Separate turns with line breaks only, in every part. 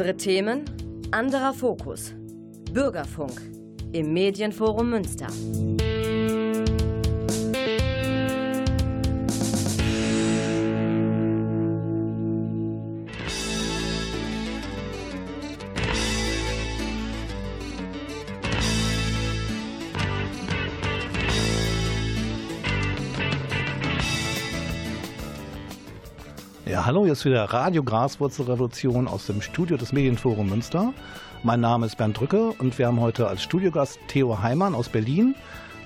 Andere Themen, anderer Fokus. Bürgerfunk im Medienforum Münster.
Hallo, hier ist wieder Radio Graswurzelrevolution aus dem Studio des Medienforum Münster. Mein Name ist Bernd Drücke und wir haben heute als Studiogast Theo Heimann aus Berlin.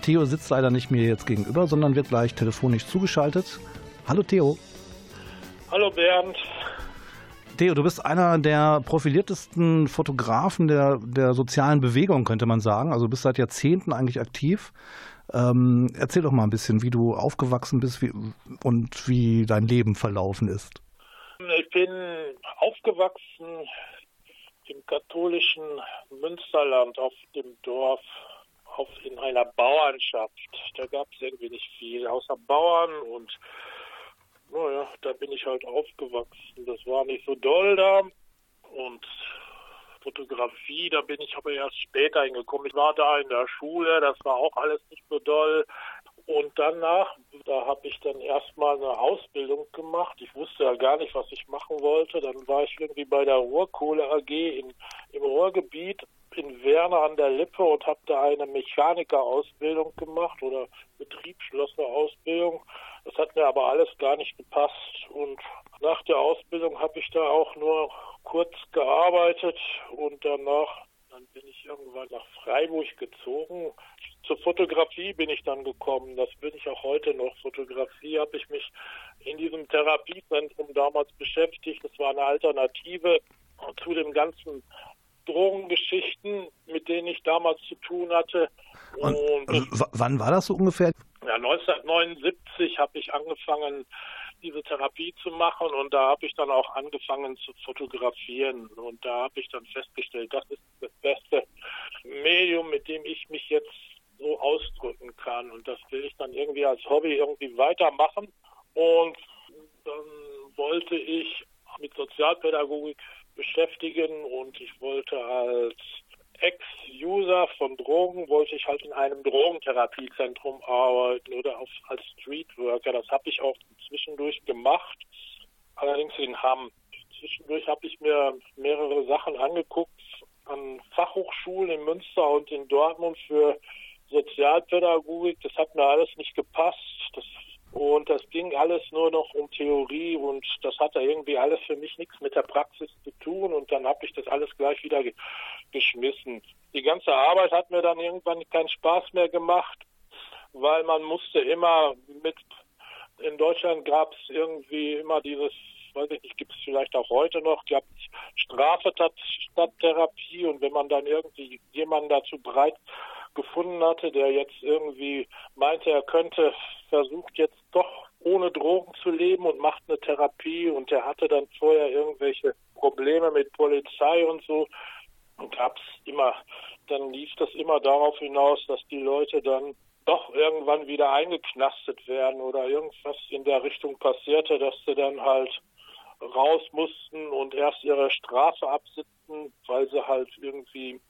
Theo sitzt leider nicht mir jetzt gegenüber, sondern wird gleich telefonisch zugeschaltet. Hallo Theo.
Hallo Bernd.
Theo, du bist einer der profiliertesten Fotografen der, der sozialen Bewegung, könnte man sagen. Also du bist seit Jahrzehnten eigentlich aktiv. Ähm, erzähl doch mal ein bisschen, wie du aufgewachsen bist wie, und wie dein Leben verlaufen ist.
Ich bin aufgewachsen im katholischen Münsterland auf dem Dorf, auf, in einer Bauernschaft. Da gab es irgendwie nicht viel, außer Bauern und naja, da bin ich halt aufgewachsen. Das war nicht so doll da und Fotografie, da bin ich aber erst später hingekommen. Ich war da in der Schule, das war auch alles nicht so doll. Und danach, da habe ich dann erstmal eine Ausbildung gemacht. Ich wusste ja gar nicht, was ich machen wollte. Dann war ich irgendwie bei der Ruhrkohle AG in, im Ruhrgebiet in Werner an der Lippe und habe da eine Mechanikerausbildung gemacht oder Betriebsschlosserausbildung. Das hat mir aber alles gar nicht gepasst. Und nach der Ausbildung habe ich da auch nur kurz gearbeitet und danach dann bin ich irgendwann nach Freiburg gezogen. Zur Fotografie bin ich dann gekommen. Das bin ich auch heute noch. Fotografie habe ich mich in diesem Therapiezentrum damals beschäftigt. Das war eine Alternative zu den ganzen Drogengeschichten, mit denen ich damals zu tun hatte.
Und, Und wann war das so ungefähr?
Ja, 1979 habe ich angefangen, diese Therapie zu machen und da habe ich dann auch angefangen zu fotografieren und da habe ich dann festgestellt, das ist das beste Medium, mit dem ich mich jetzt so ausdrücken kann und das will ich dann irgendwie als Hobby irgendwie weitermachen und dann wollte ich mit Sozialpädagogik beschäftigen und ich wollte als Ex-User von Drogen wollte ich halt in einem Drogentherapiezentrum arbeiten oder auf, als Streetworker. Das habe ich auch zwischendurch gemacht, allerdings in Hamm. Zwischendurch habe ich mir mehrere Sachen angeguckt an Fachhochschulen in Münster und in Dortmund für Sozialpädagogik. Das hat mir alles nicht gepasst. Das und das ging alles nur noch um Theorie und das hatte irgendwie alles für mich nichts mit der Praxis zu tun und dann habe ich das alles gleich wieder ge geschmissen. Die ganze Arbeit hat mir dann irgendwann keinen Spaß mehr gemacht, weil man musste immer mit, in Deutschland gab es irgendwie immer dieses, weiß ich nicht, gibt es vielleicht auch heute noch, gab Strafe statt Therapie und wenn man dann irgendwie jemanden dazu bereit gefunden hatte, der jetzt irgendwie meinte, er könnte, versucht jetzt doch ohne Drogen zu leben und macht eine Therapie und der hatte dann vorher irgendwelche Probleme mit Polizei und so. Und gab's immer, dann lief das immer darauf hinaus, dass die Leute dann doch irgendwann wieder eingeknastet werden oder irgendwas in der Richtung passierte, dass sie dann halt raus mussten und erst ihre Strafe absitzen, weil sie halt irgendwie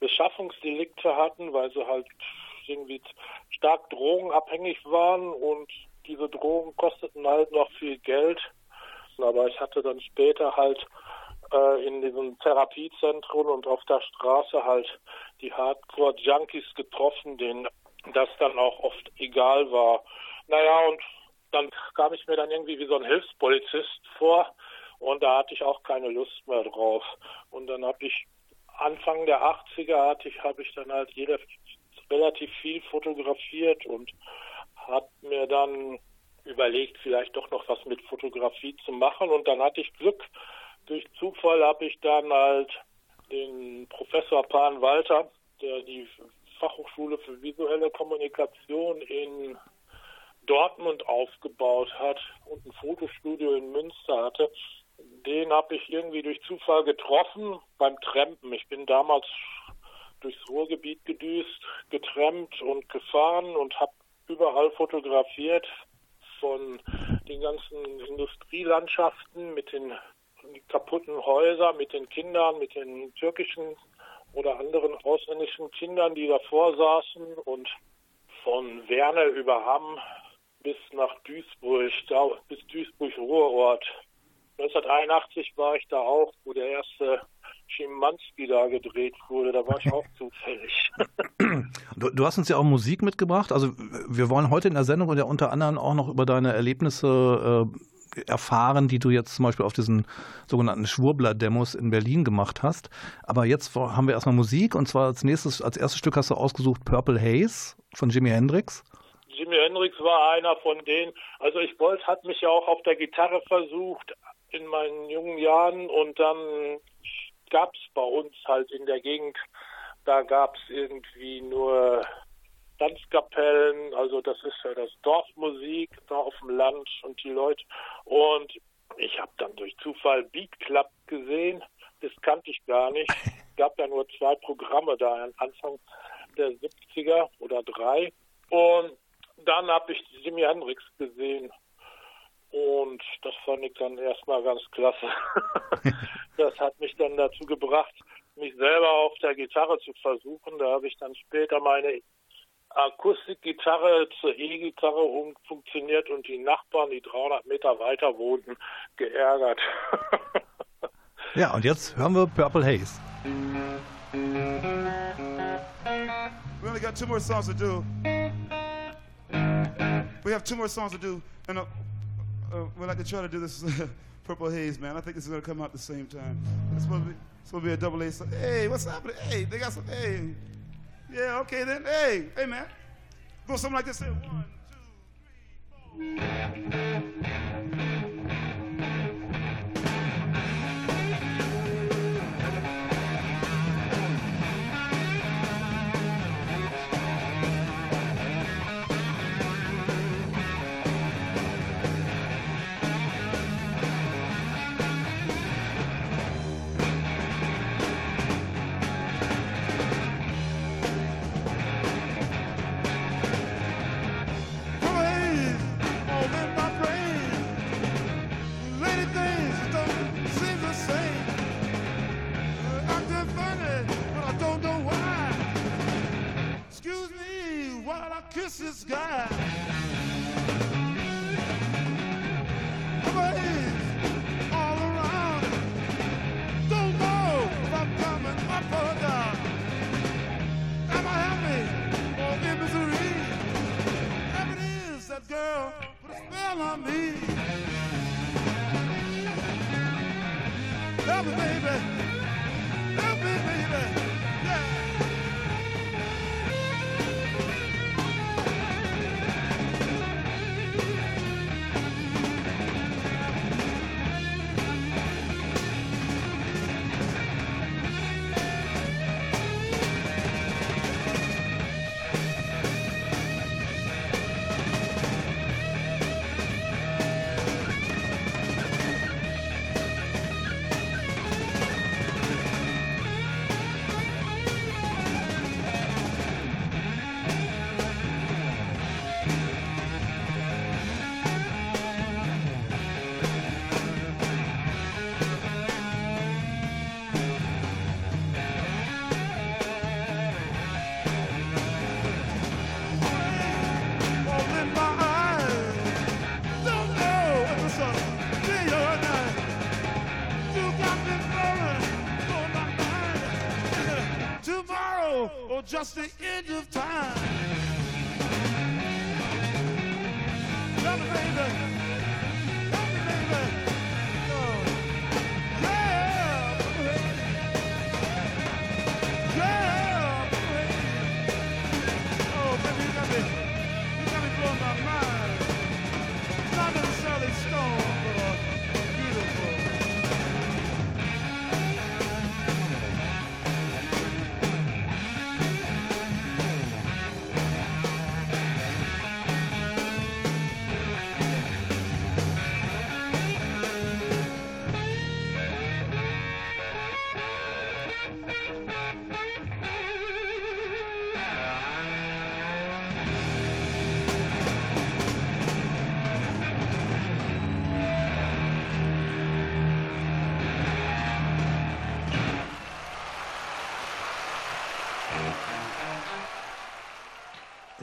Beschaffungsdelikte hatten, weil sie halt irgendwie stark drogenabhängig waren und diese Drogen kosteten halt noch viel Geld. Aber ich hatte dann später halt äh, in diesem Therapiezentrum und auf der Straße halt die Hardcore-Junkies getroffen, denen das dann auch oft egal war. Naja, und dann kam ich mir dann irgendwie wie so ein Hilfspolizist vor und da hatte ich auch keine Lust mehr drauf. Und dann habe ich Anfang der 80er hatte ich, habe ich dann halt jeder relativ viel fotografiert und habe mir dann überlegt, vielleicht doch noch was mit Fotografie zu machen. Und dann hatte ich Glück. Durch Zufall habe ich dann halt den Professor Pan Walter, der die Fachhochschule für visuelle Kommunikation in Dortmund aufgebaut hat und ein Fotostudio in Münster hatte, den habe ich irgendwie durch Zufall getroffen beim Trampen. Ich bin damals durchs Ruhrgebiet gedüst, getrennt und gefahren und habe überall fotografiert von den ganzen Industrielandschaften mit den kaputten Häuser mit den Kindern, mit den türkischen oder anderen ausländischen Kindern, die davor saßen und von Werne über Hamm bis nach Duisburg, bis Duisburg-Ruhrort. 1981 war ich da auch, wo der erste Schimanski da gedreht wurde. Da war ich auch zufällig.
Du, du, hast uns ja auch Musik mitgebracht. Also wir wollen heute in der Sendung ja unter anderem auch noch über deine Erlebnisse äh, erfahren, die du jetzt zum Beispiel auf diesen sogenannten Schwurbler-Demos in Berlin gemacht hast. Aber jetzt haben wir erstmal Musik und zwar als nächstes, als erstes Stück hast du ausgesucht Purple Haze von Jimi Hendrix.
Jimi Hendrix war einer von denen. Also ich wollte, hat mich ja auch auf der Gitarre versucht in meinen jungen Jahren und dann gab es bei uns halt in der Gegend, da gab es irgendwie nur Tanzkapellen, also das ist ja das Dorfmusik da auf dem Land und die Leute. Und ich habe dann durch Zufall Beat Club gesehen, das kannte ich gar nicht. Es gab ja nur zwei Programme da Anfang der 70er oder drei. Und dann habe ich Jimi Hendrix gesehen und das fand ich dann erstmal ganz klasse. das hat mich dann dazu gebracht, mich selber auf der Gitarre zu versuchen. Da habe ich dann später meine Akustikgitarre zur E-Gitarre umfunktioniert und die Nachbarn, die 300 Meter weiter wohnten, geärgert.
ja, und jetzt hören wir Purple Haze. We only got two more songs to do. We have two more songs to do, and uh, uh, we like to try to do this Purple Haze, man. I think this is going to come out at the same time. It's supposed, to be, be a double A. So, hey, what's happening? Hey, they got some. Hey, yeah, okay then. Hey, hey, man. Go something like this. Here. One, two, three, four. The end of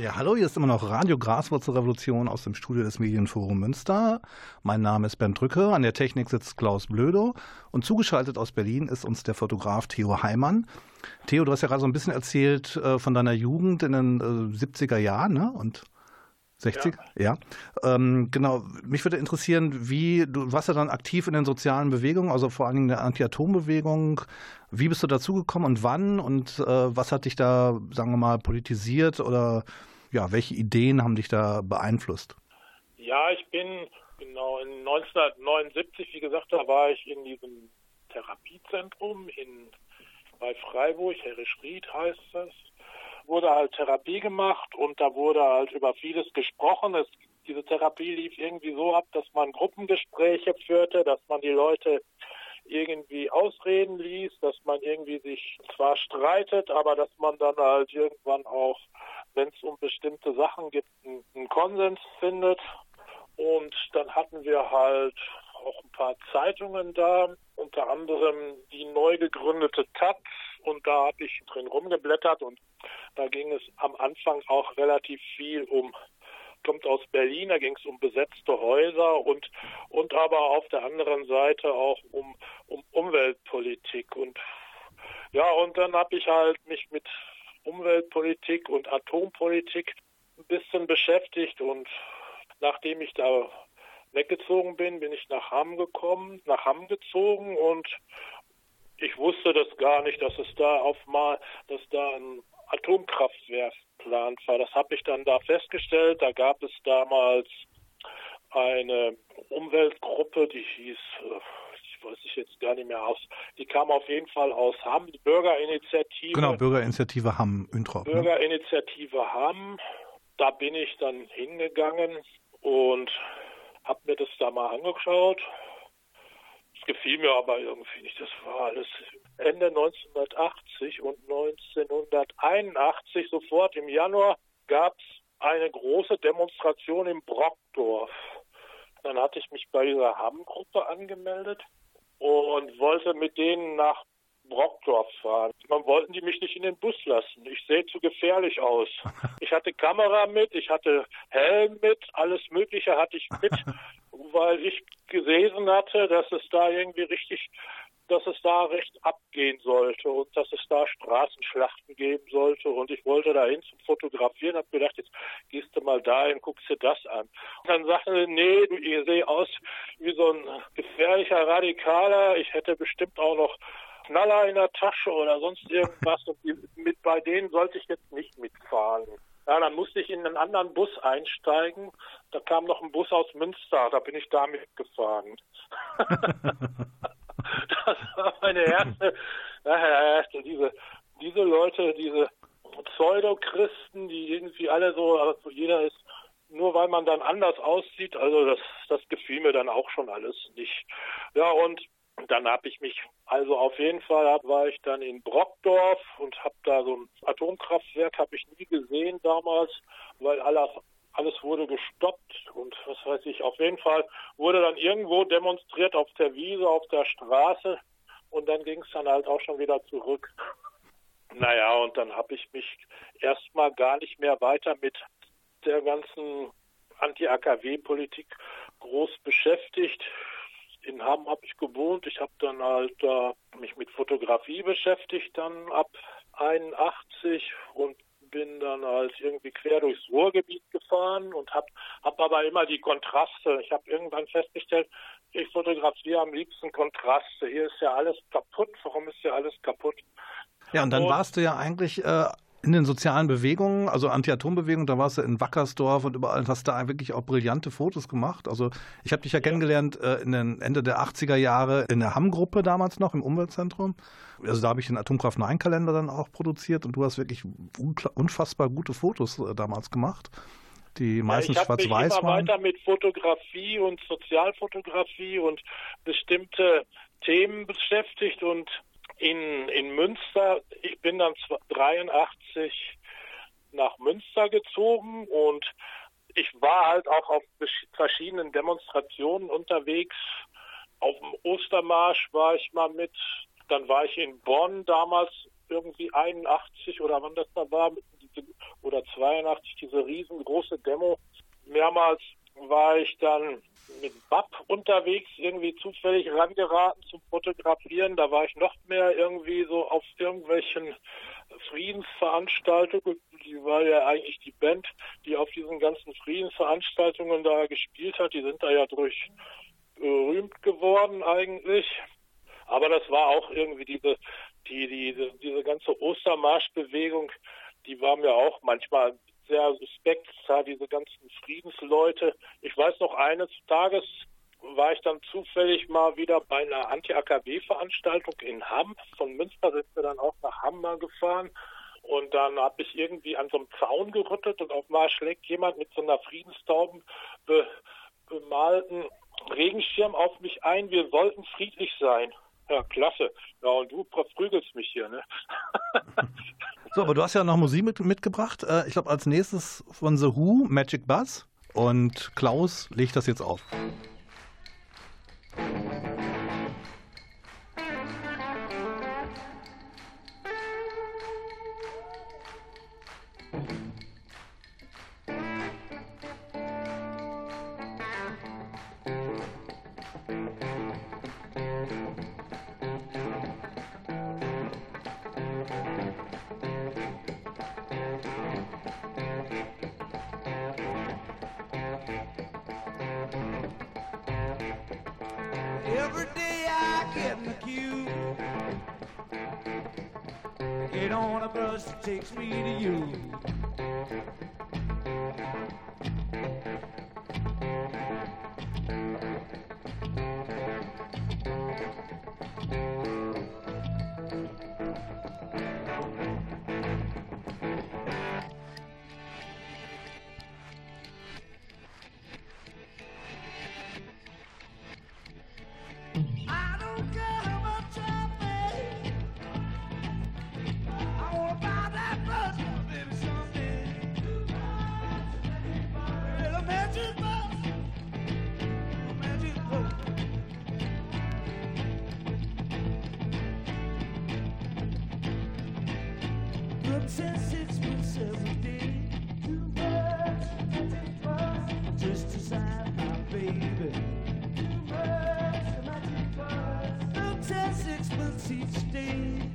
Ja, hallo, hier ist immer noch Radio Graswurzelrevolution aus dem Studio des Medienforum Münster. Mein Name ist Bernd Drücke, an der Technik sitzt Klaus Blödo und zugeschaltet aus Berlin ist uns der Fotograf Theo Heimann. Theo, du hast ja gerade so ein bisschen erzählt äh, von deiner Jugend in den äh, 70er Jahren, ne? Und 60? Ja. ja. Ähm, genau. Mich würde interessieren, wie, du warst ja dann aktiv in den sozialen Bewegungen, also vor allen Dingen der Anti-Atom-Bewegung. Wie bist du dazugekommen und wann? Und äh, was hat dich da, sagen wir mal, politisiert oder ja, welche Ideen haben dich da beeinflusst?
Ja, ich bin genau in 1979, wie gesagt, da war ich in diesem Therapiezentrum in bei Freiburg, Herrischried heißt das wurde halt Therapie gemacht und da wurde halt über vieles gesprochen. Es, diese Therapie lief irgendwie so ab, dass man Gruppengespräche führte, dass man die Leute irgendwie ausreden ließ, dass man irgendwie sich zwar streitet, aber dass man dann halt irgendwann auch, wenn es um bestimmte Sachen einen, einen Konsens findet. Und dann hatten wir halt auch ein paar Zeitungen da, unter anderem die neu gegründete Taz, und da habe ich drin rumgeblättert und da ging es am Anfang auch relativ viel um kommt aus Berlin, da ging es um besetzte Häuser und und aber auf der anderen Seite auch um um Umweltpolitik und ja und dann habe ich halt mich mit Umweltpolitik und Atompolitik ein bisschen beschäftigt und nachdem ich da weggezogen bin, bin ich nach Hamm gekommen, nach Hamm gezogen und ich wusste das gar nicht, dass es da auf mal, dass da ein Atomkraftwerk geplant war. Das habe ich dann da festgestellt. Da gab es damals eine Umweltgruppe, die hieß, äh, weiß ich jetzt gar nicht mehr aus, die kam auf jeden Fall aus Hamm, die Bürgerinitiative.
Genau, Bürgerinitiative Hamm, Üntrop.
Ne? Bürgerinitiative ne? Hamm. Da bin ich dann hingegangen und habe mir das da mal angeschaut gefiel mir aber irgendwie nicht. Das war alles Ende 1980 und 1981 sofort im Januar gab es eine große Demonstration in Brockdorf. Dann hatte ich mich bei dieser Hamm-Gruppe angemeldet und wollte mit denen nach Brockdorf fahren. Man wollten die mich nicht in den Bus lassen. Ich sehe zu gefährlich aus. Ich hatte Kamera mit, ich hatte Helm mit, alles Mögliche hatte ich mit, weil ich gelesen hatte, dass es da irgendwie richtig, dass es da recht abgehen sollte und dass es da Straßenschlachten geben sollte und ich wollte da hin zum Fotografieren, habe gedacht, jetzt gehst du mal dahin, guckst dir das an. Und dann sagte er, nee, ihr seht aus wie so ein gefährlicher Radikaler, ich hätte bestimmt auch noch Knaller in der Tasche oder sonst irgendwas und mit bei denen sollte ich jetzt nicht mitfahren. Ja, dann musste ich in einen anderen Bus einsteigen. Da kam noch ein Bus aus Münster, da bin ich damit gefahren. das war meine erste, erste diese, diese Leute, diese Pseudochristen, die irgendwie alle so, also jeder ist, nur weil man dann anders aussieht, also das, das gefiel mir dann auch schon alles nicht. Ja, und dann habe ich mich, also auf jeden Fall war ich dann in Brockdorf und habe da so ein Atomkraftwerk, habe ich nie gesehen damals, weil alles, alles wurde gestoppt und was weiß ich, auf jeden Fall wurde dann irgendwo demonstriert auf der Wiese, auf der Straße und dann ging es dann halt auch schon wieder zurück. Naja, und dann habe ich mich erstmal gar nicht mehr weiter mit der ganzen Anti-AKW-Politik groß beschäftigt in Hamm habe ich gewohnt. Ich habe dann halt äh, mich mit Fotografie beschäftigt dann ab 81 und bin dann halt irgendwie quer durchs Ruhrgebiet gefahren und habe hab aber immer die Kontraste. Ich habe irgendwann festgestellt, ich fotografiere am liebsten Kontraste. Hier ist ja alles kaputt. Warum ist ja alles kaputt?
Ja, und dann und, warst du ja eigentlich äh, in den sozialen Bewegungen, also Anti-Atom-Bewegung, da warst du in Wackersdorf und überall hast da wirklich auch brillante Fotos gemacht. Also ich habe dich ja, ja, kennengelernt äh, in den Ende der 80er Jahre in der Hamm-Gruppe damals noch im Umweltzentrum. Also da habe ich den Atomkraft 9 Kalender dann auch produziert und du hast wirklich unfassbar gute Fotos äh, damals gemacht. Die meistens ja, schwarz-weiß waren. Ich habe
mich immer weiter mit Fotografie und Sozialfotografie und bestimmte Themen beschäftigt und in, in Münster. Ich bin dann 83 nach Münster gezogen und ich war halt auch auf verschiedenen Demonstrationen unterwegs. Auf dem Ostermarsch war ich mal mit. Dann war ich in Bonn damals irgendwie 81 oder wann das da war, oder 82 diese riesengroße Demo. Mehrmals war ich dann mit BAP unterwegs, irgendwie zufällig rangeraten zum Fotografieren. Da war ich noch mehr irgendwie so auf irgendwelchen Friedensveranstaltungen. Die war ja eigentlich die Band, die auf diesen ganzen Friedensveranstaltungen da gespielt hat. Die sind da ja durch berühmt geworden eigentlich. Aber das war auch irgendwie diese, die, die, diese ganze Ostermarschbewegung, die war mir auch manchmal sehr suspekt, diese ganzen Friedensleute. Ich weiß noch, eines Tages war ich dann zufällig mal wieder bei einer Anti-AKW-Veranstaltung in Hamm. Von Münster sind wir dann auch nach Hamm mal gefahren. Und dann habe ich irgendwie an so einem Zaun gerüttelt und auf mal schlägt jemand mit so einer Friedenstauben be bemalten Regenschirm auf mich ein. Wir sollten friedlich sein. Ja, klasse. Ja, und du verprügelst mich hier, ne?
so, aber du hast ja noch Musik mit, mitgebracht. Äh, ich glaube, als nächstes von The Who, Magic Buzz. Und Klaus legt das jetzt auf.
was sie stehen.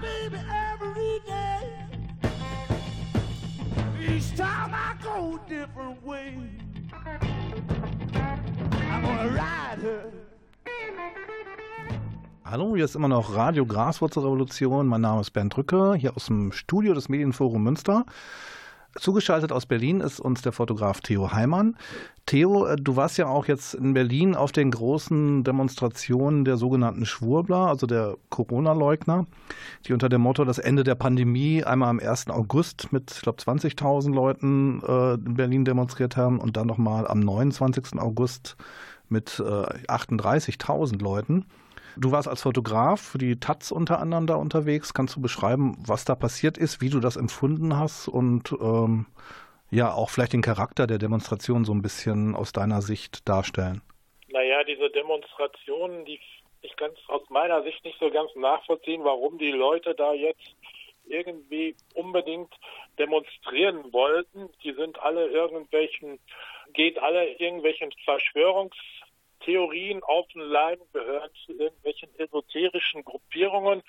Baby every day. Each time I go a different way. I'm gonna ride her. Hallo, hier ist immer noch Radio Graswurzelrevolution. Mein Name ist Bernd Drücke, hier aus dem Studio des Medienforum Münster. Zugeschaltet aus Berlin ist uns der Fotograf Theo Heimann. Theo, äh, du warst ja auch jetzt in Berlin auf den großen Demonstrationen der sogenannten Schwurbler, also der Corona-Leugner, die unter dem Motto das Ende der Pandemie einmal am 1. August mit, ich glaube, 20.000 Leuten äh, in Berlin demonstriert haben und dann nochmal am 29. August mit äh, 38.000 Leuten. Du warst als Fotograf für die Taz unter anderem da unterwegs. Kannst du beschreiben, was da passiert ist, wie du das empfunden hast und ähm, ja, auch vielleicht den Charakter der Demonstration so ein bisschen aus deiner Sicht darstellen?
Naja, diese Demonstrationen, die ich kann aus meiner Sicht nicht so ganz nachvollziehen, warum die Leute da jetzt irgendwie unbedingt demonstrieren wollten. Die sind alle irgendwelchen, geht alle irgendwelchen Verschwörungs Theorien auf den Leim, gehören zu irgendwelchen esoterischen Gruppierungen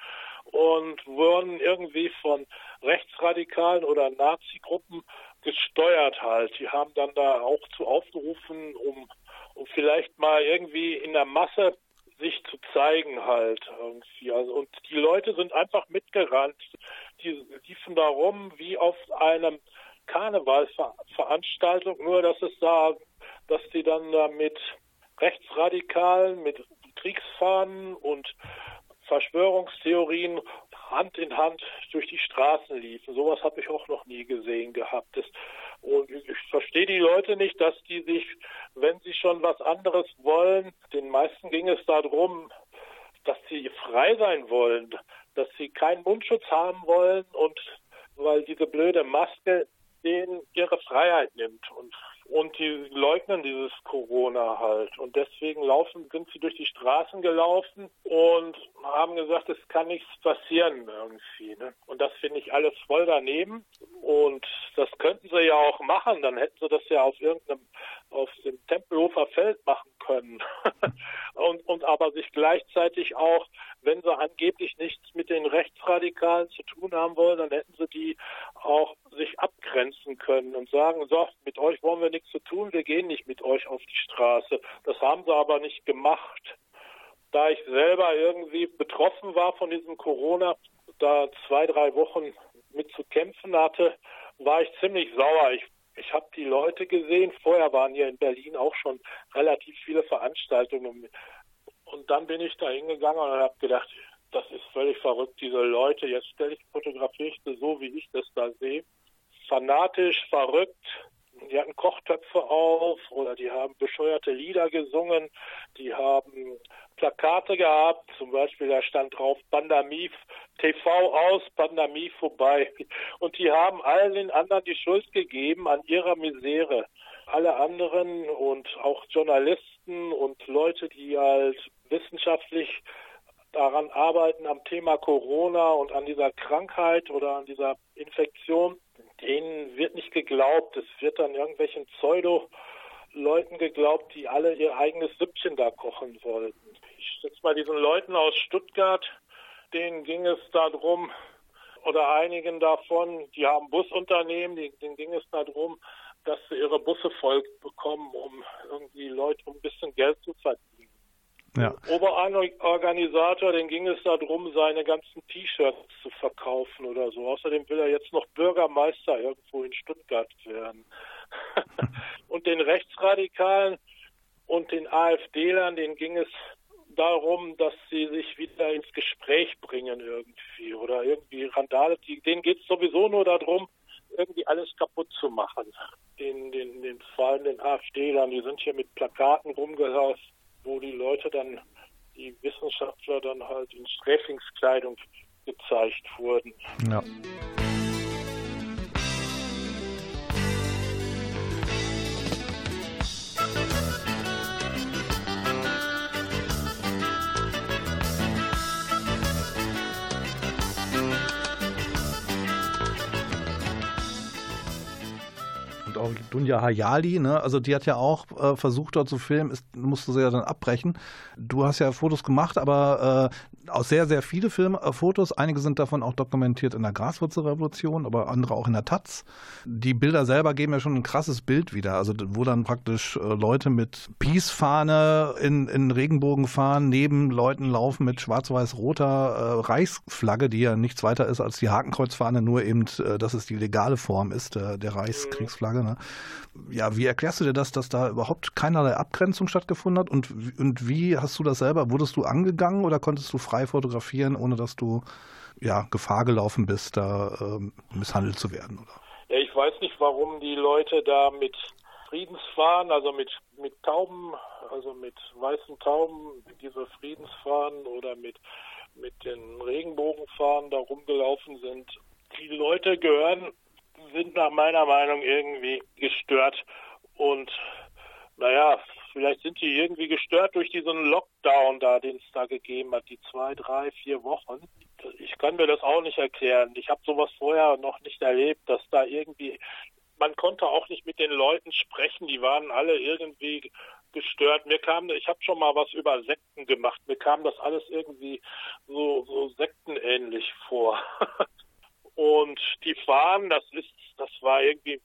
und wurden irgendwie von Rechtsradikalen oder Nazi-Gruppen gesteuert halt. Die haben dann da auch zu aufgerufen, um, um vielleicht mal irgendwie in der Masse sich zu zeigen halt irgendwie. Also, und die Leute sind einfach mitgerannt. Die liefen da rum wie auf einem Karnevalsveranstaltung, nur dass es da, dass die dann da mit Rechtsradikalen mit Kriegsfahnen und Verschwörungstheorien Hand in Hand durch die Straßen liefen. Sowas habe ich auch noch nie gesehen gehabt. Das, und ich verstehe die Leute nicht, dass die sich, wenn sie schon was anderes wollen, den meisten ging es darum, dass sie frei sein wollen, dass sie keinen Mundschutz haben wollen und weil diese blöde Maske denen ihre Freiheit nimmt. Und und die leugnen dieses Corona halt. Und deswegen laufen, sind sie durch die Straßen gelaufen und haben gesagt, es kann nichts passieren irgendwie. Ne? Und das finde ich alles voll daneben. Und das könnten sie ja auch machen. Dann hätten sie das ja auf irgendeinem, auf dem Tempelhofer Feld machen können. und, und aber sich gleichzeitig auch, wenn sie angeblich nichts mit den Rechtsradikalen zu tun haben wollen, dann hätten sie die auch sich abgrenzen können und sagen, so, mit euch wollen wir nichts zu tun, wir gehen nicht mit euch auf die Straße. Das haben sie aber nicht gemacht. Da ich selber irgendwie betroffen war von diesem Corona, da zwei, drei Wochen mit zu kämpfen hatte, war ich ziemlich sauer. Ich, ich habe die Leute gesehen. Vorher waren hier in Berlin auch schon relativ viele Veranstaltungen. Und dann bin ich da hingegangen und habe gedacht, das ist völlig verrückt, diese Leute. Jetzt stelle ich, fotografiere ich so, wie ich das da sehe. Fanatisch, verrückt. Die hatten Kochtöpfe auf oder die haben bescheuerte Lieder gesungen. Die haben Plakate gehabt. Zum Beispiel, da stand drauf Pandemie TV aus, Pandemie vorbei. Und die haben allen anderen die Schuld gegeben an ihrer Misere. Alle anderen und auch Journalisten und Leute, die halt wissenschaftlich daran arbeiten am Thema Corona und an dieser Krankheit oder an dieser Infektion, denen wird nicht geglaubt. Es wird dann irgendwelchen Pseudo-Leuten geglaubt, die alle ihr eigenes Süppchen da kochen wollten. Ich setze mal diesen Leuten aus Stuttgart, denen ging es darum, oder einigen davon, die haben Busunternehmen, denen ging es darum, dass sie ihre Busse voll bekommen, um irgendwie Leute um ein bisschen Geld zu verdienen. Ja. Oberorganisator, den ging es darum, seine ganzen T-Shirts zu verkaufen oder so. Außerdem will er jetzt noch Bürgermeister irgendwo in Stuttgart werden. und den Rechtsradikalen und den AfD-Lern, denen ging es darum, dass sie sich wieder ins Gespräch bringen irgendwie oder irgendwie Randale. Denen geht es sowieso nur darum, irgendwie alles kaputt zu machen. Den, den, den, vor allem AfD-Lern, die sind hier mit Plakaten rumgelaufen wo die Leute dann, die Wissenschaftler dann halt in Sträflingskleidung gezeigt wurden. Ja.
Auch Dunja Hayali, ne? Also die hat ja auch äh, versucht dort zu filmen, ist, musste sie ja dann abbrechen. Du hast ja Fotos gemacht, aber äh, auch sehr, sehr viele Film, äh, Fotos. Einige sind davon auch dokumentiert in der Graswurzelrevolution, aber andere auch in der Taz. Die Bilder selber geben ja schon ein krasses Bild wieder. Also wo dann praktisch äh, Leute mit Peace-Fahne in, in Regenbogen fahren, neben Leuten laufen mit schwarz-weiß-roter äh, Reichsflagge, die ja nichts weiter ist als die Hakenkreuzfahne, nur eben, dass es die legale Form ist, äh, der Reichskriegsflagge. Ne? Ja, wie erklärst du dir das, dass da überhaupt keinerlei Abgrenzung stattgefunden hat? Und, und wie hast du das selber? Wurdest du angegangen oder konntest du frei fotografieren, ohne dass du ja, Gefahr gelaufen bist, da ähm, misshandelt zu werden? Oder?
Ja, ich weiß nicht, warum die Leute da mit Friedensfahnen, also mit, mit Tauben, also mit weißen Tauben, diese Friedensfahnen oder mit, mit den Regenbogenfahnen da rumgelaufen sind. Die Leute gehören, sind nach meiner Meinung irgendwie gestört und naja, vielleicht sind die irgendwie gestört durch diesen Lockdown da, den es da gegeben hat, die zwei, drei, vier Wochen. Ich kann mir das auch nicht erklären. Ich habe sowas vorher noch nicht erlebt, dass da irgendwie man konnte auch nicht mit den Leuten sprechen, die waren alle irgendwie gestört. Mir kam, ich habe schon mal was über Sekten gemacht, mir kam das alles irgendwie so, so sektenähnlich vor. Und die Fahnen, das ist, das war irgendwie,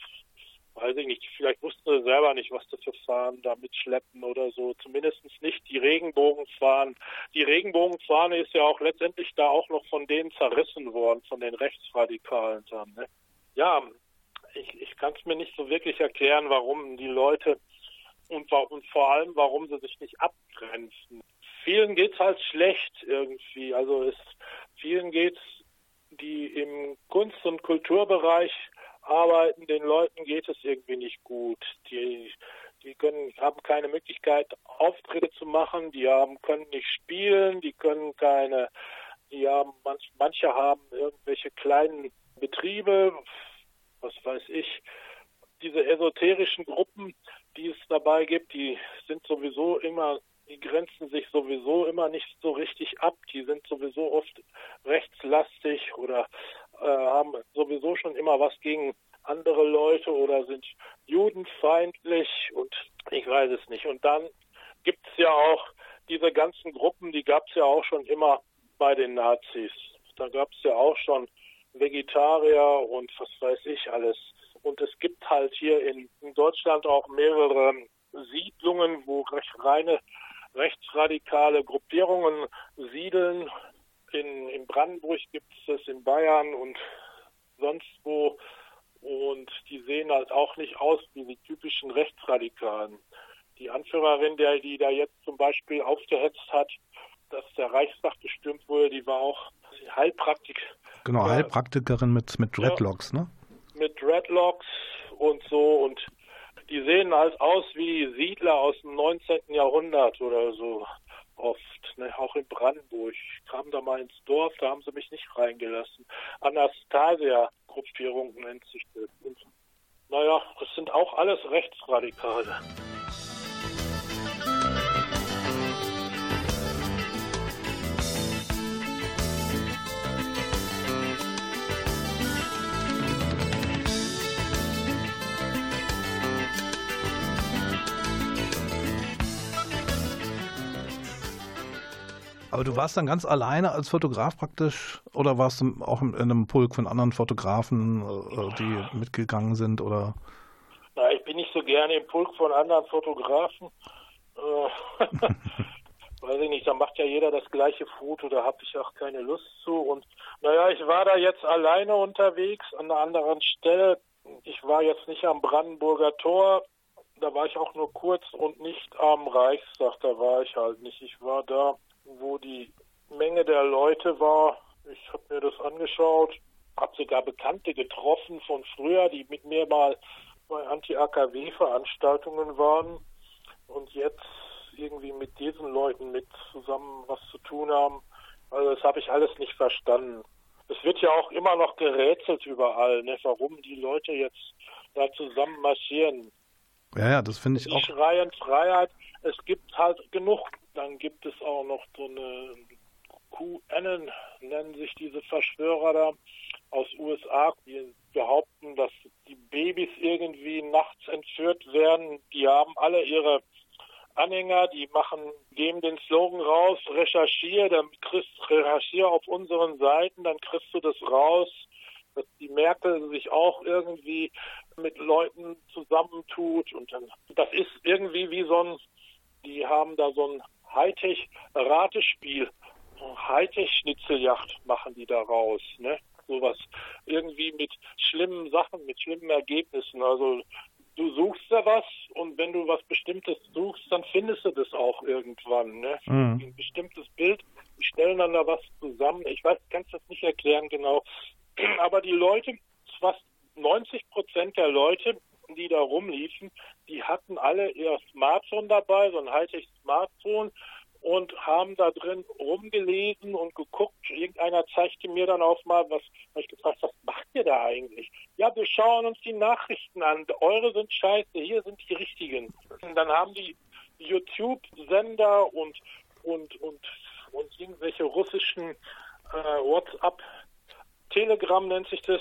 weiß ich nicht, vielleicht wussten sie selber nicht, was das für Fahnen da mitschleppen oder so. Zumindest nicht die Regenbogenfahnen. Die Regenbogenfahne ist ja auch letztendlich da auch noch von denen zerrissen worden, von den Rechtsradikalen dann. Ne? Ja, ich, ich kann es mir nicht so wirklich erklären, warum die Leute und, und vor allem, warum sie sich nicht abgrenzen. Vielen geht's halt schlecht irgendwie. Also es, vielen geht's, die im Kunst- und Kulturbereich arbeiten, den Leuten geht es irgendwie nicht gut. Die, die können, haben keine Möglichkeit, Auftritte zu machen, die haben, können nicht spielen, die können keine, die haben, manch, manche haben irgendwelche kleinen Betriebe, was weiß ich, diese esoterischen Gruppen, die es dabei gibt, die sind sowieso immer, die grenzen sich sowieso immer nicht so richtig ab. Die sind sowieso oft rechtslastig oder äh, haben sowieso schon immer was gegen andere Leute oder sind judenfeindlich und ich weiß es nicht. Und dann gibt es ja auch diese ganzen Gruppen, die gab es ja auch schon immer bei den Nazis. Da gab es ja auch schon Vegetarier und was weiß ich alles. Und es gibt halt hier in, Deutschland auch mehrere Siedlungen, wo recht reine rechtsradikale Gruppierungen siedeln. In, in Brandenburg gibt es das, in Bayern und sonst wo. Und die sehen halt auch nicht aus wie die typischen Rechtsradikalen. Die Anführerin, der, die da jetzt zum Beispiel aufgehetzt hat, dass der Reichstag gestürmt wurde, die war auch Heilpraktik,
Genau, ja. Heilpraktikerin mit, mit Dreadlocks,
ja,
ne?
Mit Dreadlocks und so und die sehen halt aus wie Siedler aus dem 19. Jahrhundert oder so oft, ne? auch in Brandenburg. Ich kam da mal ins Dorf, da haben sie mich nicht reingelassen. Anastasia-Gruppierung nennt sich das. Und, naja, das sind auch alles Rechtsradikale.
Aber du warst dann ganz alleine als Fotograf praktisch oder warst du auch in einem Pulk von anderen Fotografen, äh, die mitgegangen sind oder?
Na, ich bin nicht so gerne im Pulk von anderen Fotografen. Äh, weiß ich nicht, da macht ja jeder das gleiche Foto, da habe ich auch keine Lust zu. Und naja, ich war da jetzt alleine unterwegs an einer anderen Stelle. Ich war jetzt nicht am Brandenburger Tor, da war ich auch nur kurz und nicht am Reichstag, da war ich halt nicht. Ich war da wo die Menge der Leute war. Ich habe mir das angeschaut, habe sogar Bekannte getroffen von früher, die mit mir mal bei Anti-AKW-Veranstaltungen waren und jetzt irgendwie mit diesen Leuten mit zusammen was zu tun haben. Also das habe ich alles nicht verstanden. Es wird ja auch immer noch gerätselt überall, ne, warum die Leute jetzt da zusammen marschieren.
Ja, ja, das finde ich
die
auch.
Die schreien Freiheit. Es gibt halt genug dann gibt es auch noch so eine QAnon, nennen sich diese Verschwörer da. aus USA, die behaupten, dass die Babys irgendwie nachts entführt werden. Die haben alle ihre Anhänger, die machen, geben den Slogan raus, recherchiere, dann kriegst recherchiere auf unseren Seiten, dann kriegst du das raus, dass die Merkel sich auch irgendwie mit Leuten zusammentut und dann, das ist irgendwie wie so ein, die haben da so ein Hightech-Ratespiel, Hightech-Schnitzeljacht machen die da raus, ne? Sowas irgendwie mit schlimmen Sachen, mit schlimmen Ergebnissen. Also du suchst da was und wenn du was Bestimmtes suchst, dann findest du das auch irgendwann. Ne? Mhm. Ein bestimmtes Bild, die stellen dann da was zusammen. Ich weiß, kannst das nicht erklären genau. Aber die Leute, fast 90 Prozent der Leute, die da rumliefen, die hatten alle ihr Smartphone dabei, so ein Hightech-Smartphone und haben da drin rumgelesen und geguckt. Irgendeiner zeigte mir dann auch mal, was, ich gefragt, was macht ihr da eigentlich? Ja, wir schauen uns die Nachrichten an. Eure sind scheiße, hier sind die richtigen. Und dann haben die YouTube-Sender und, und, und, und irgendwelche russischen äh, WhatsApp, Telegram nennt sich das,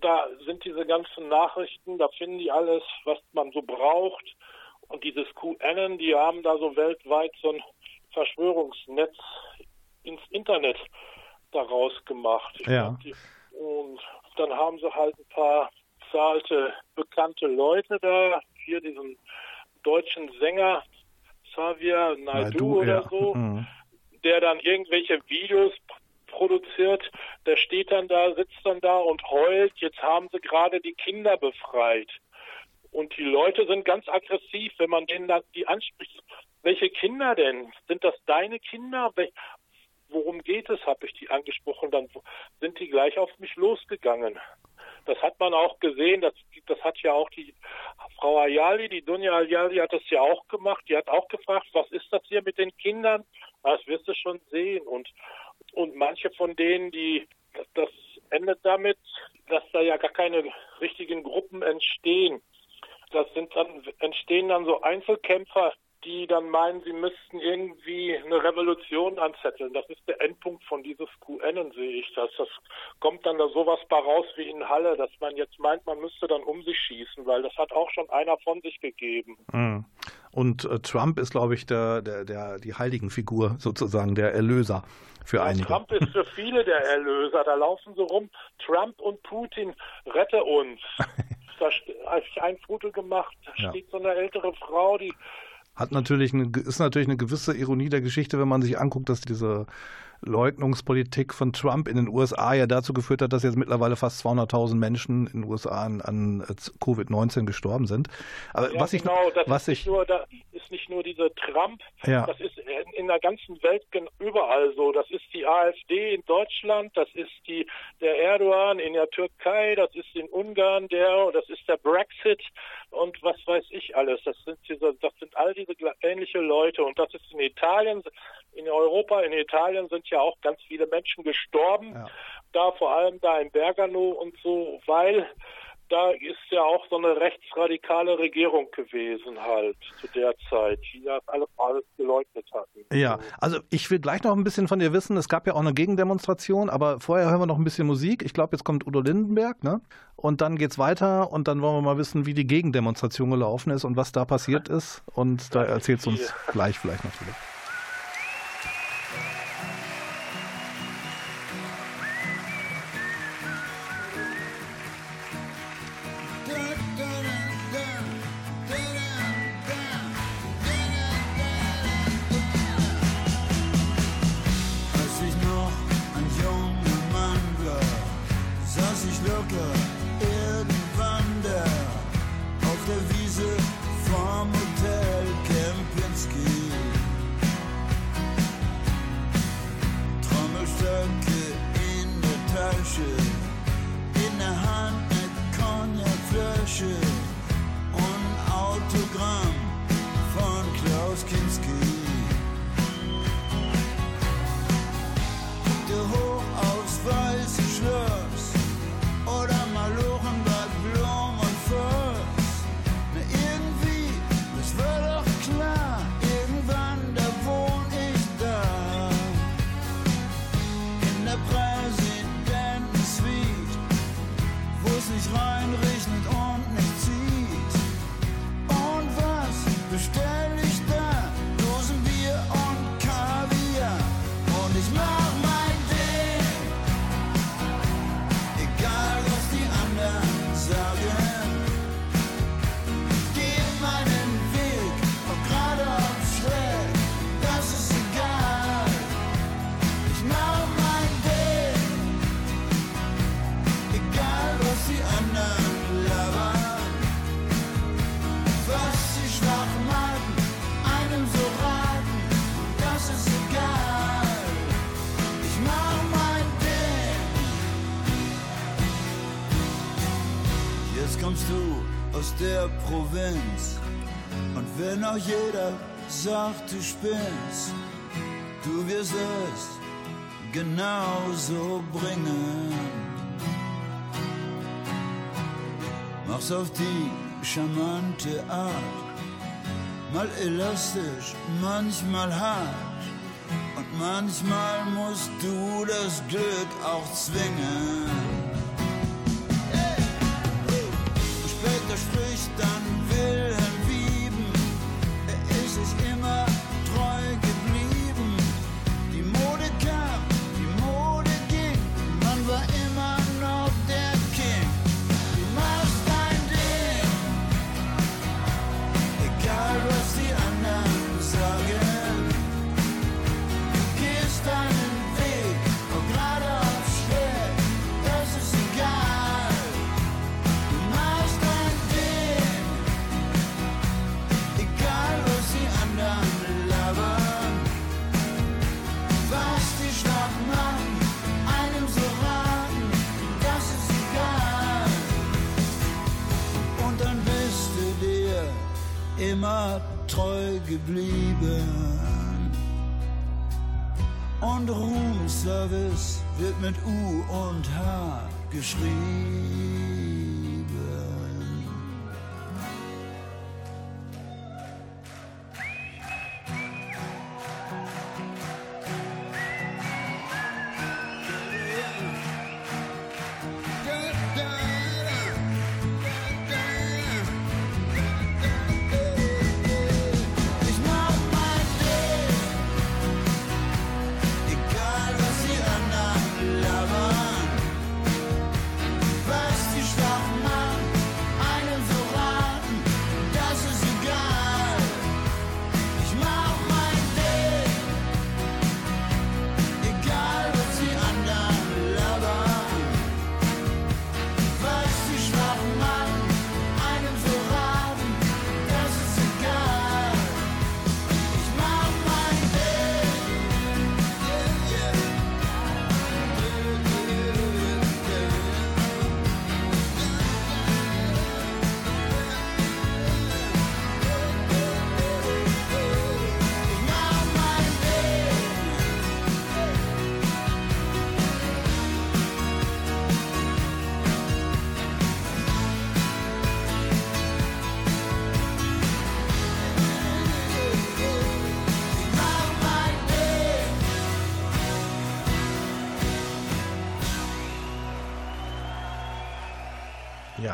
da sind diese ganzen Nachrichten, da finden die alles, was man so braucht. Und dieses QAnon, die haben da so weltweit so ein Verschwörungsnetz ins Internet daraus gemacht.
Ja.
Die, und dann haben sie halt ein paar zahlte, bekannte Leute da, hier diesen deutschen Sänger Xavier Naidu oder ja. so, mhm. der dann irgendwelche Videos produziert, der steht dann da, sitzt dann da und heult, jetzt haben sie gerade die Kinder befreit. Und die Leute sind ganz aggressiv, wenn man denen dann die anspricht. Welche Kinder denn? Sind das deine Kinder? Worum geht es, habe ich die angesprochen. Dann sind die gleich auf mich losgegangen. Das hat man auch gesehen, das, das hat ja auch die Frau Ayali, die Dunja Ayali hat das ja auch gemacht. Die hat auch gefragt, was ist das hier mit den Kindern? Das wirst du schon sehen. Und, und manche von denen, die, das, endet damit, dass da ja gar keine richtigen Gruppen entstehen. Das sind dann, entstehen dann so Einzelkämpfer, die dann meinen, sie müssten irgendwie eine Revolution anzetteln. Das ist der Endpunkt von dieses QN, sehe ich das. Das kommt dann da sowas bei raus wie in Halle, dass man jetzt meint, man müsste dann um sich schießen, weil das hat auch schon einer von sich gegeben.
Mhm. Und äh, Trump ist, glaube ich, der, der, der, die Heiligenfigur sozusagen, der Erlöser für ja, einige.
Trump ist für viele der Erlöser. Da laufen so rum, Trump und Putin, rette uns. da habe ich ein Foto gemacht, da ja. steht so eine ältere Frau, die
hat natürlich eine, ist natürlich eine gewisse Ironie der Geschichte, wenn man sich anguckt, dass diese Leugnungspolitik von Trump in den USA ja dazu geführt hat, dass jetzt mittlerweile fast 200.000 Menschen in den USA an, an Covid-19 gestorben sind.
Aber ja, was ich, genau, das was ist ich, nur, da ist nicht nur diese Trump, ja. das ist in, in der ganzen Welt überall so. Das ist die AfD in Deutschland, das ist die, der Erdogan in der Türkei, das ist in Ungarn der, das ist der Brexit und was weiß ich alles. Das sind diese, das sind all diese ähnliche Leute und das ist in Italien, in Europa, in Italien sind ja auch ganz viele Menschen gestorben. Ja. Da vor allem da in Bergamo und so, weil da ist ja auch so eine rechtsradikale Regierung gewesen halt zu der Zeit, die das alles, alles geleugnet hatten.
Ja, also ich will gleich noch ein bisschen von dir wissen. Es gab ja auch eine Gegendemonstration, aber vorher hören wir noch ein bisschen Musik. Ich glaube, jetzt kommt Udo Lindenberg, ne? Und dann geht's weiter und dann wollen wir mal wissen, wie die Gegendemonstration gelaufen ist und was da passiert ist. Und da erzählst du uns gleich vielleicht natürlich.
Provinz. Und wenn auch jeder sagt, du spinnst, du wirst es genauso bringen. Mach's auf die charmante Art, mal elastisch, manchmal hart. Und manchmal musst du das Glück auch zwingen. Geblieben. Und Roomservice wird mit U und H geschrieben.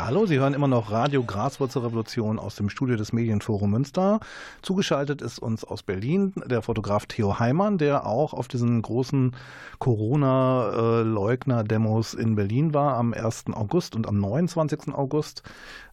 Hallo, Sie hören immer noch Radio Graswurzelrevolution aus dem Studio des Medienforum Münster. Zugeschaltet ist uns aus Berlin der Fotograf Theo Heimann, der auch auf diesen großen Corona-Leugner-Demos in Berlin war am 1. August und am 29. August.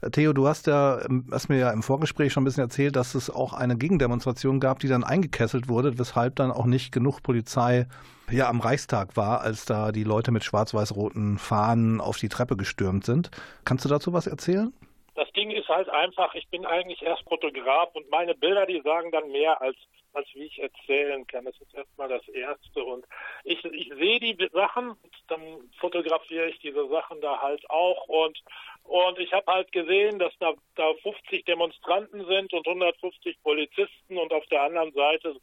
Äh, Theo, du hast ja, ähm, hast mir ja im Vorgespräch schon ein bisschen erzählt, dass es auch eine Gegendemonstration gab, die dann eingekesselt wurde, weshalb dann auch nicht genug Polizei ja am Reichstag war, als da die Leute mit schwarz-weiß-roten Fahnen auf die Treppe gestürmt sind. Kannst du dazu was erzählen?
Das Ding ist halt einfach, ich bin eigentlich erst Fotograf und meine Bilder, die sagen dann mehr als als wie ich erzählen kann. Das ist erstmal das Erste. Und ich, ich sehe die Sachen, dann fotografiere ich diese Sachen da halt auch und und ich habe halt gesehen, dass da, da 50 Demonstranten sind und 150 Polizisten und auf der anderen Seite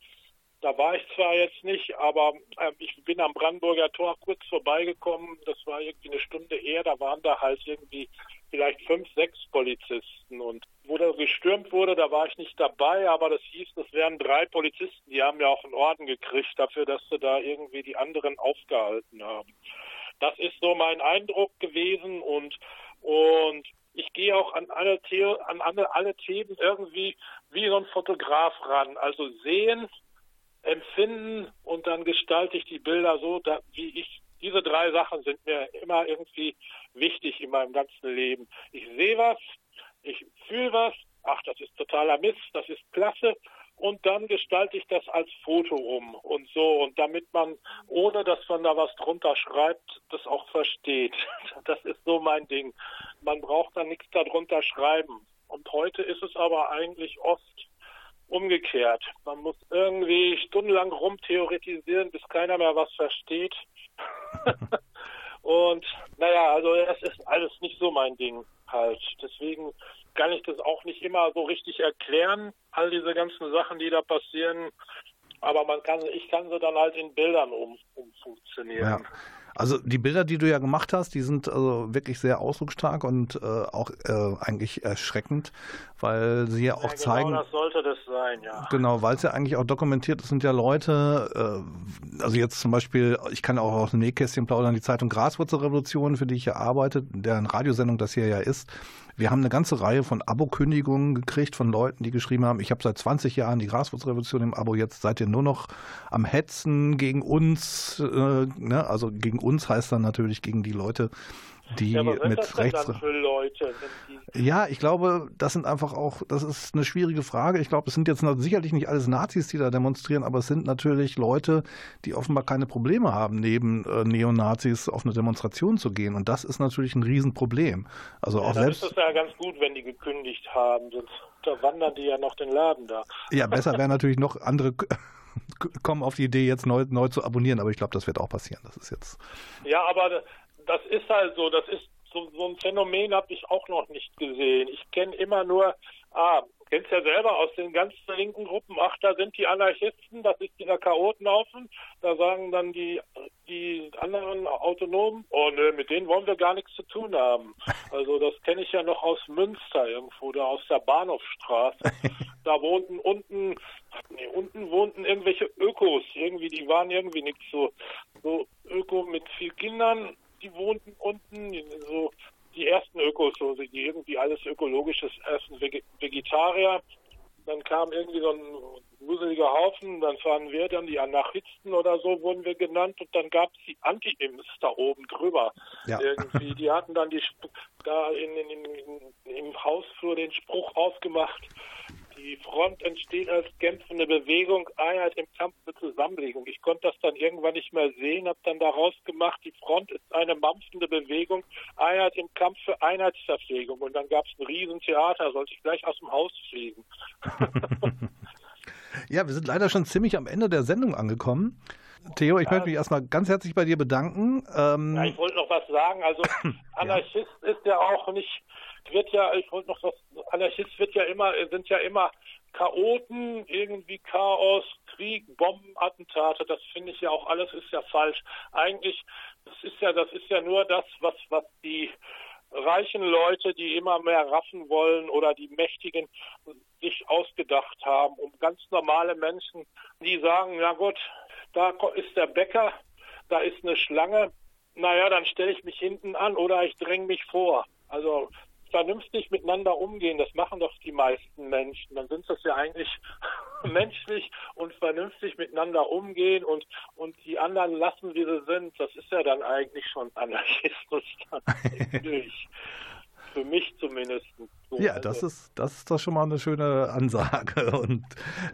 da war ich zwar jetzt nicht, aber äh, ich bin am Brandenburger Tor kurz vorbeigekommen. Das war irgendwie eine Stunde eher. Da waren da halt irgendwie vielleicht fünf, sechs Polizisten. Und wo da gestürmt wurde, da war ich nicht dabei, aber das hieß, das wären drei Polizisten. Die haben ja auch einen Orden gekriegt dafür, dass sie da irgendwie die anderen aufgehalten haben. Das ist so mein Eindruck gewesen und und ich gehe auch an alle, The an alle, alle Themen irgendwie wie so ein Fotograf ran. Also sehen, empfinden und dann gestalte ich die Bilder so, da, wie ich. Diese drei Sachen sind mir immer irgendwie wichtig in meinem ganzen Leben. Ich sehe was, ich fühle was, ach, das ist totaler Mist, das ist klasse. Und dann gestalte ich das als Foto um und so. Und damit man, ohne dass man da was drunter schreibt, das auch versteht. Das ist so mein Ding. Man braucht da nichts darunter schreiben. Und heute ist es aber eigentlich oft umgekehrt. Man muss irgendwie stundenlang rumtheoretisieren, bis keiner mehr was versteht. und Naja, also das ist alles nicht so mein Ding halt. Deswegen kann ich das auch nicht immer so richtig erklären, all diese ganzen Sachen, die da passieren. Aber man kann, ich kann sie dann halt in Bildern um, umfunktionieren.
Ja. Also die Bilder, die du ja gemacht hast, die sind also wirklich sehr ausdrucksstark und äh, auch äh, eigentlich erschreckend, weil sie ja auch ja, genau zeigen.
Genau, das sollte das sein, ja.
Genau, weil es ja eigentlich auch dokumentiert, es sind ja Leute, äh, also jetzt zum Beispiel, ich kann auch aus dem Nähkästchen plaudern, die Zeitung Graswurzelrevolution, für die ich ja arbeite, deren Radiosendung das hier ja ist, wir haben eine ganze Reihe von Abo-Kündigungen gekriegt von Leuten, die geschrieben haben, ich habe seit 20 Jahren die Graswurzrevolution im Abo, jetzt seid ihr nur noch am Hetzen gegen uns. Äh, ne? Also gegen uns heißt dann natürlich gegen die Leute, die ja, mit rechts. Ja, ich glaube, das sind einfach auch, das ist eine schwierige Frage. Ich glaube, es sind jetzt sicherlich nicht alles Nazis, die da demonstrieren, aber es sind natürlich Leute, die offenbar keine Probleme haben, neben äh, Neonazis auf eine Demonstration zu gehen. Und das ist natürlich ein Riesenproblem. Also ja, auch selbst.
ist es ja ganz gut, wenn die gekündigt haben, sonst unterwandern die ja noch den Laden da.
Ja, besser wäre natürlich noch andere kommen auf die Idee, jetzt neu, neu zu abonnieren, aber ich glaube, das wird auch passieren. Das ist jetzt.
Ja, aber das ist halt so, das ist so, so ein Phänomen habe ich auch noch nicht gesehen. Ich kenne immer nur, ah, kennst ja selber aus den ganzen linken Gruppen, ach, da sind die Anarchisten, das ist dieser Chaotenhaufen. Da sagen dann die, die anderen Autonomen, oh nö, mit denen wollen wir gar nichts zu tun haben. Also das kenne ich ja noch aus Münster irgendwo, da aus der Bahnhofstraße. Da wohnten unten, nee, unten wohnten irgendwelche Ökos, irgendwie, die waren irgendwie nicht so, so Öko mit vier Kindern die wohnten unten, so die ersten Ökos, so, die irgendwie alles ökologisches essen, Vegetarier. Dann kam irgendwie so ein wuseliger Haufen, dann waren wir dann die Anarchisten oder so, wurden wir genannt, und dann gab es die Anti-Imps da oben drüber. Ja. Irgendwie, die hatten dann die da in, in, in, im Hausflur den Spruch aufgemacht, die Front entsteht als kämpfende Bewegung, Einheit im Kampf für Zusammenlegung. Ich konnte das dann irgendwann nicht mehr sehen, habe dann daraus gemacht, die Front ist eine mampfende Bewegung, Einheit im Kampf für Einheitsverpflegung. Und dann gab es ein Riesentheater, sollte ich gleich aus dem Haus fliegen.
ja, wir sind leider schon ziemlich am Ende der Sendung angekommen. Theo, ich ja, möchte mich erstmal ganz herzlich bei dir bedanken.
Ähm, ja, ich wollte noch was sagen. Also Anarchist ja. ist ja auch nicht wird ja, ich wollte noch was, Anarchist wird ja immer, sind ja immer Chaoten, irgendwie Chaos, Krieg, Bombenattentate, das finde ich ja auch alles ist ja falsch. Eigentlich, das ist ja, das ist ja nur das, was, was die reichen Leute, die immer mehr raffen wollen oder die Mächtigen sich ausgedacht haben, um ganz normale Menschen, die sagen, na gut, da ist der Bäcker, da ist eine Schlange, naja, dann stelle ich mich hinten an oder ich dränge mich vor. Also vernünftig miteinander umgehen, das machen doch die meisten Menschen. Dann sind das ja eigentlich menschlich und vernünftig miteinander umgehen und, und die anderen lassen, wie sie sind. Das ist ja dann eigentlich schon Anarchismus dann Für mich zumindest.
So, ja, das ist, das ist doch schon mal eine schöne Ansage. Und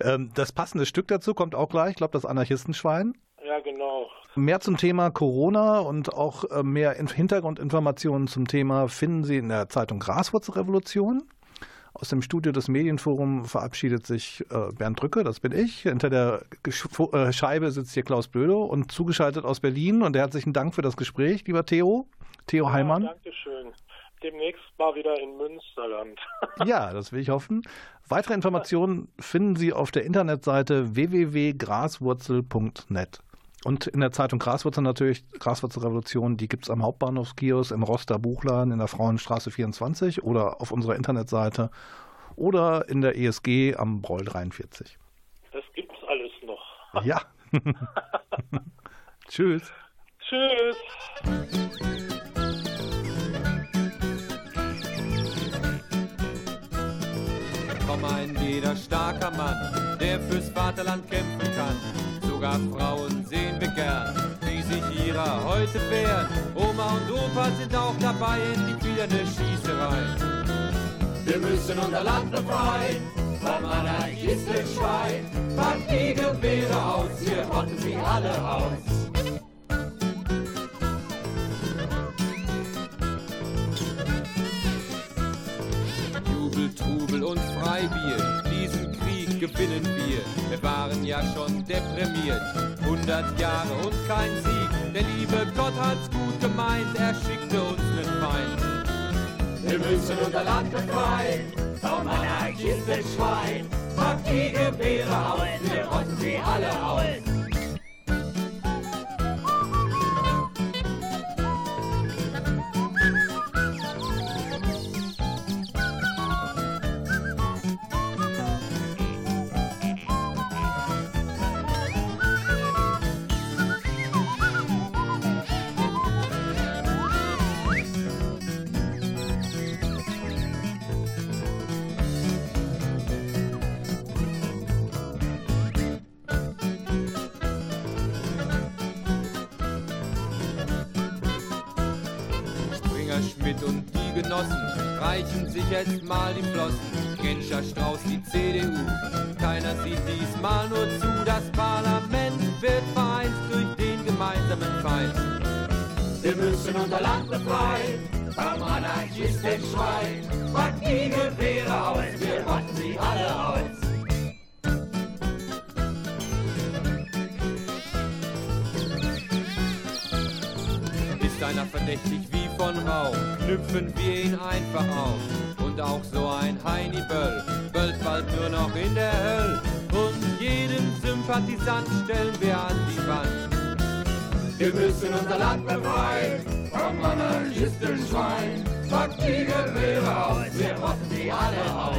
ähm, das passende Stück dazu kommt auch gleich, ich glaube, das Anarchistenschwein.
Ja, genau.
Mehr zum Thema Corona und auch äh, mehr Hintergrundinformationen zum Thema finden Sie in der Zeitung Graswurzelrevolution. Aus dem Studio des Medienforum verabschiedet sich äh, Bernd Drücke, das bin ich. Hinter der äh, Scheibe sitzt hier Klaus Blödo und zugeschaltet aus Berlin. Und herzlichen Dank für das Gespräch, lieber Theo. Theo ja, Heimann.
Dankeschön. Demnächst mal wieder in Münsterland.
ja, das will ich hoffen. Weitere Informationen finden Sie auf der Internetseite www.graswurzel.net. Und in der Zeitung Graswurzel natürlich, Graswurzelrevolution, die gibt es am Hauptbahnhofskiosk, im Roster Buchladen in der Frauenstraße 24 oder auf unserer Internetseite oder in der ESG am Broll 43.
Das gibt's alles noch.
Ja. Tschüss.
Tschüss.
Komm ein jeder starker Mann, der fürs Vaterland kämpfen kann sogar Frauen sehen wir gern, wie sich ihrer heute wehren. Oma und Opa sind auch dabei, endlich wieder eine Schießerei. Wir müssen unser Land befreien, vom Anarchistenschwein. Packt die Gewehre aus, wir rotten sie alle aus. Jubel, Trubel und Freibier, gewinnen wir. Wir waren ja schon deprimiert, 100 Jahre und kein Sieg. Der liebe Gott hat's gut
gemeint, er schickte uns nen Feind.
Wir müssen unser Land befreien vom Anarchistenschwein. Pack die Gewehre aus, wir rotten sie alle aus.
Jetzt mal die Flossen. Genscher Strauß, die CDU. Keiner sieht diesmal nur zu. Das Parlament wird vereint durch den gemeinsamen Feind.
Wir müssen unser Land befreien vom Anarchistenschwein. Pack die Gewehre aus, wir rotten sie alle aus.
Ist einer verdächtig wie von Rauch, knüpfen wir ihn einfach auf und auch so ein Heini Böll böllt bald nur noch in der Hölle. Und jeden Sympathisant stellen wir an die Wand.
Wir müssen unser Land befreien vom Anarchistenschwein. Pack die Gewehre aus, wir rotten sie alle aus.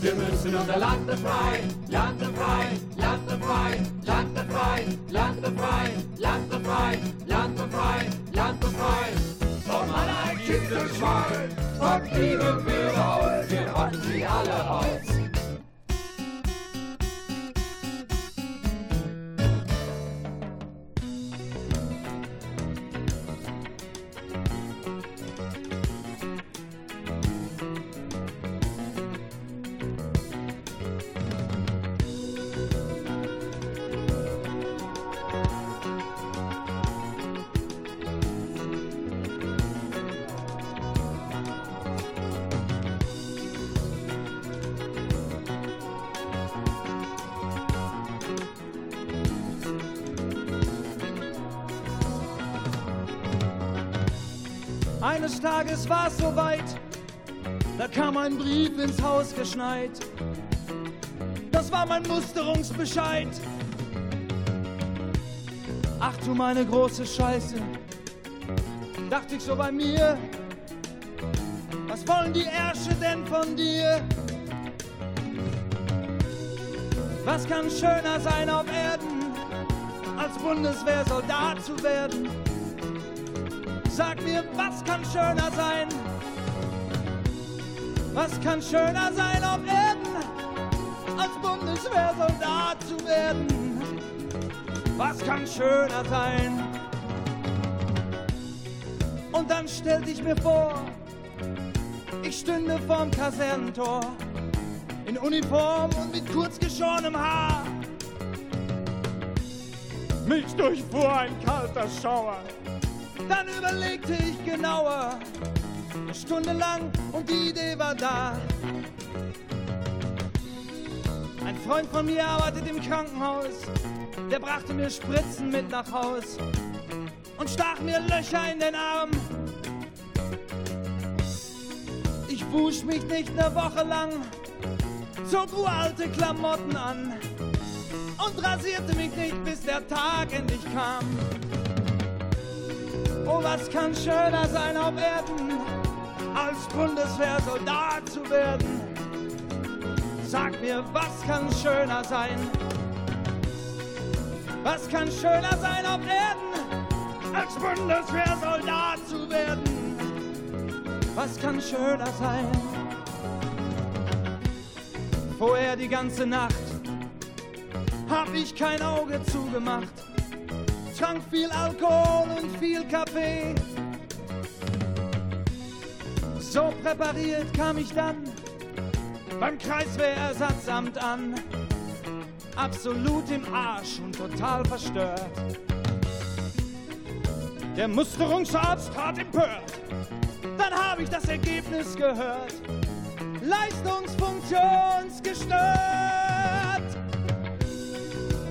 Wir müssen unser Land befreien, Land befreien, Land befreien, Land befreien, Land befreien, Land befreien, Land befreien, Land befreien vom Anarchistenschwein. Aktive Führer aus, wir rotten sie alle aus.
Eines Tages war es soweit, da kam ein Brief ins Haus geschneit. Das war mein Musterungsbescheid. Ach du meine große Scheiße, dachte ich so bei mir. Was wollen die Ärsche denn von dir? Was kann schöner sein auf Erden, als Bundeswehrsoldat zu werden? Sag mir, was kann schöner sein? Was kann schöner sein auf Erden, als Bundeswehrsoldat zu werden? Was kann schöner sein? Und dann stellte ich mir vor, ich stünde vorm Kasernentor, in Uniform und mit kurz geschorenem Haar. Mich durchfuhr ein kalter Schauer dann überlegte ich genauer, eine Stunde lang und die Idee war da. Ein Freund von mir arbeitet im Krankenhaus, der brachte mir Spritzen mit nach Haus und stach mir Löcher in den Arm. Ich wusch mich nicht eine Woche lang, zog uralte Klamotten an und rasierte mich nicht, bis der Tag endlich kam. Oh, was kann schöner sein auf Erden, als Bundeswehrsoldat zu werden? Sag mir, was kann schöner sein? Was kann schöner sein auf Erden, als Bundeswehrsoldat zu werden? Was kann schöner sein? Vorher die ganze Nacht hab ich kein Auge zugemacht trank viel Alkohol und viel Kaffee. So präpariert kam ich dann beim Kreiswehrersatzamt an. Absolut im Arsch und total verstört. Der Musterungsarzt hat empört. Dann habe ich das Ergebnis gehört. Leistungsfunktionsgestört.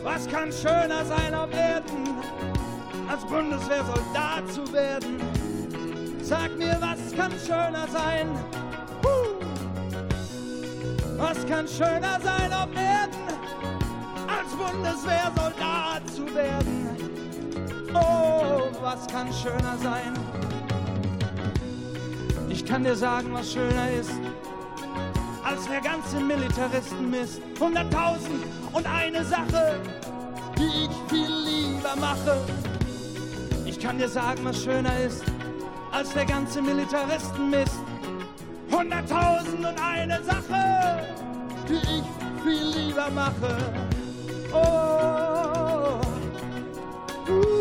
Was kann schöner sein auf Erden? Als Bundeswehrsoldat zu werden. Sag mir, was kann schöner sein? Was kann schöner sein auf Erden, als Bundeswehrsoldat zu werden? Oh, was kann schöner sein? Ich kann dir sagen, was schöner ist, als der ganze Militaristenmist. Hunderttausend und eine Sache, die ich viel lieber mache. Ich kann dir sagen, was schöner ist, als der ganze Militaristenmist. Hunderttausend und eine Sache, die ich viel lieber mache. Oh. Uh.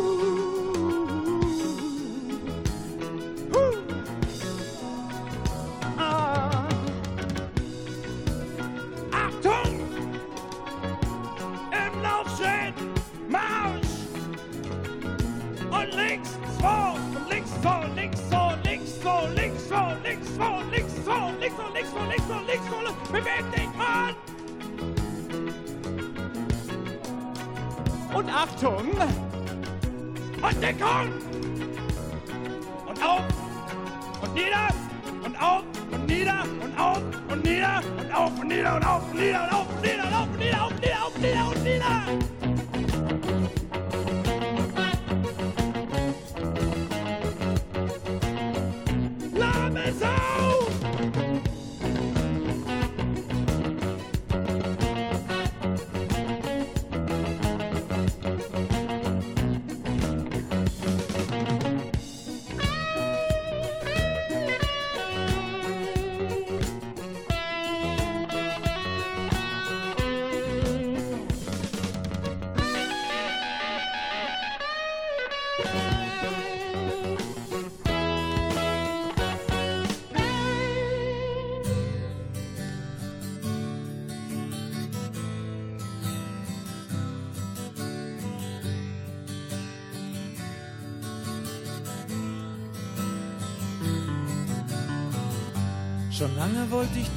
Beweg dich, Mann! Und Achtung! Und Deckung! Und auf! Und nieder! Und auf! Und nieder! Und auf! Und nieder! Und auf! Und nieder! Und auf! Und nieder! Und auf! Und nieder! Und auf! Und nieder! Auf! Nieder! Auf! Nieder! Und nieder!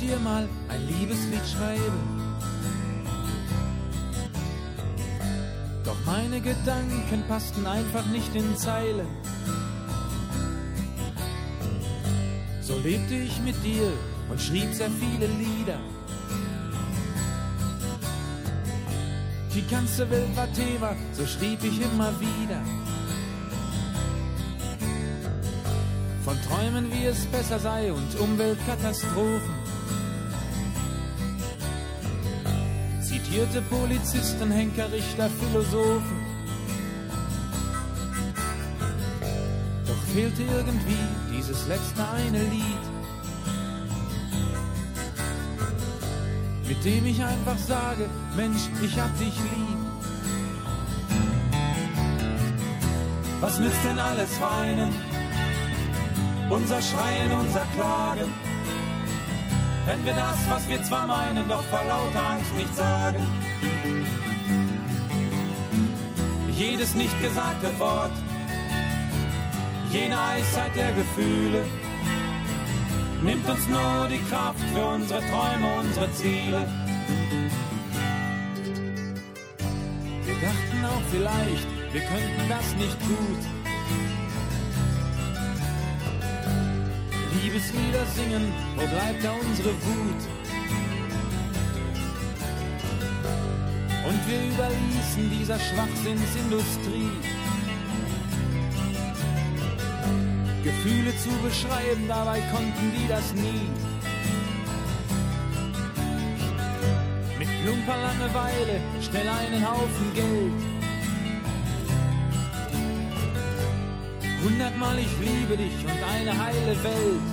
Dir mal ein Liebeslied schreiben. Doch meine Gedanken passten einfach nicht in Zeilen. So lebte ich mit dir und schrieb sehr viele Lieder. Die ganze Welt war Thema, so schrieb ich immer wieder. Von Träumen, wie es besser sei und Umweltkatastrophen. Zitierte Polizisten, Henker, Richter, Philosophen. Doch fehlte irgendwie dieses letzte eine Lied, mit dem ich einfach sage, Mensch, ich hab dich lieb. Was nützt denn alles weinen? unser Schreien, unser Klagen. Wenn wir das, was wir zwar meinen, doch vor lauter Angst nicht sagen. Jedes nicht gesagte Wort, jene Eiszeit der Gefühle, nimmt uns nur die Kraft für unsere Träume, unsere Ziele. Wir dachten auch vielleicht, wir könnten das nicht gut. Liebeslieder singen, wo bleibt da unsere Wut? Und wir überließen dieser Schwachsinnsindustrie. Gefühle zu beschreiben, dabei konnten die das nie. Mit plumper Langeweile, schnell einen Haufen Geld. Hundertmal ich liebe dich und eine heile Welt.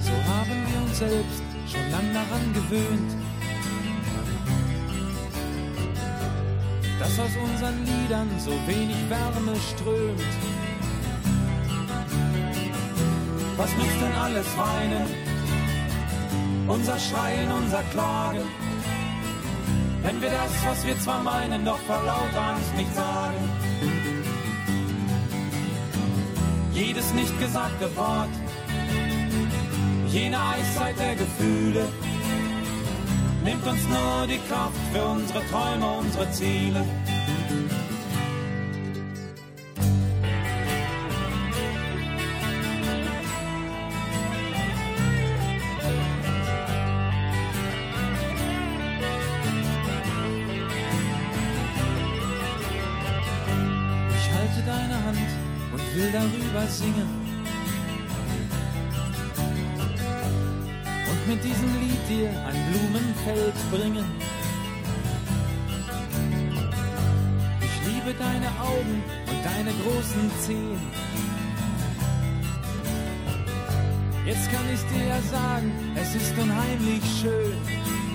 So haben wir uns selbst schon lang daran gewöhnt, dass aus unseren Liedern so wenig Wärme strömt. Was nützt denn alles weinen? Unser Schreien, unser Klagen. Wenn wir das, was wir zwar meinen, doch vor lauter Angst nicht sagen. Jedes nicht gesagte Wort, jene Eiszeit der Gefühle, nimmt uns nur die Kraft für unsere Träume, unsere Ziele. kann ich dir sagen, es ist unheimlich schön.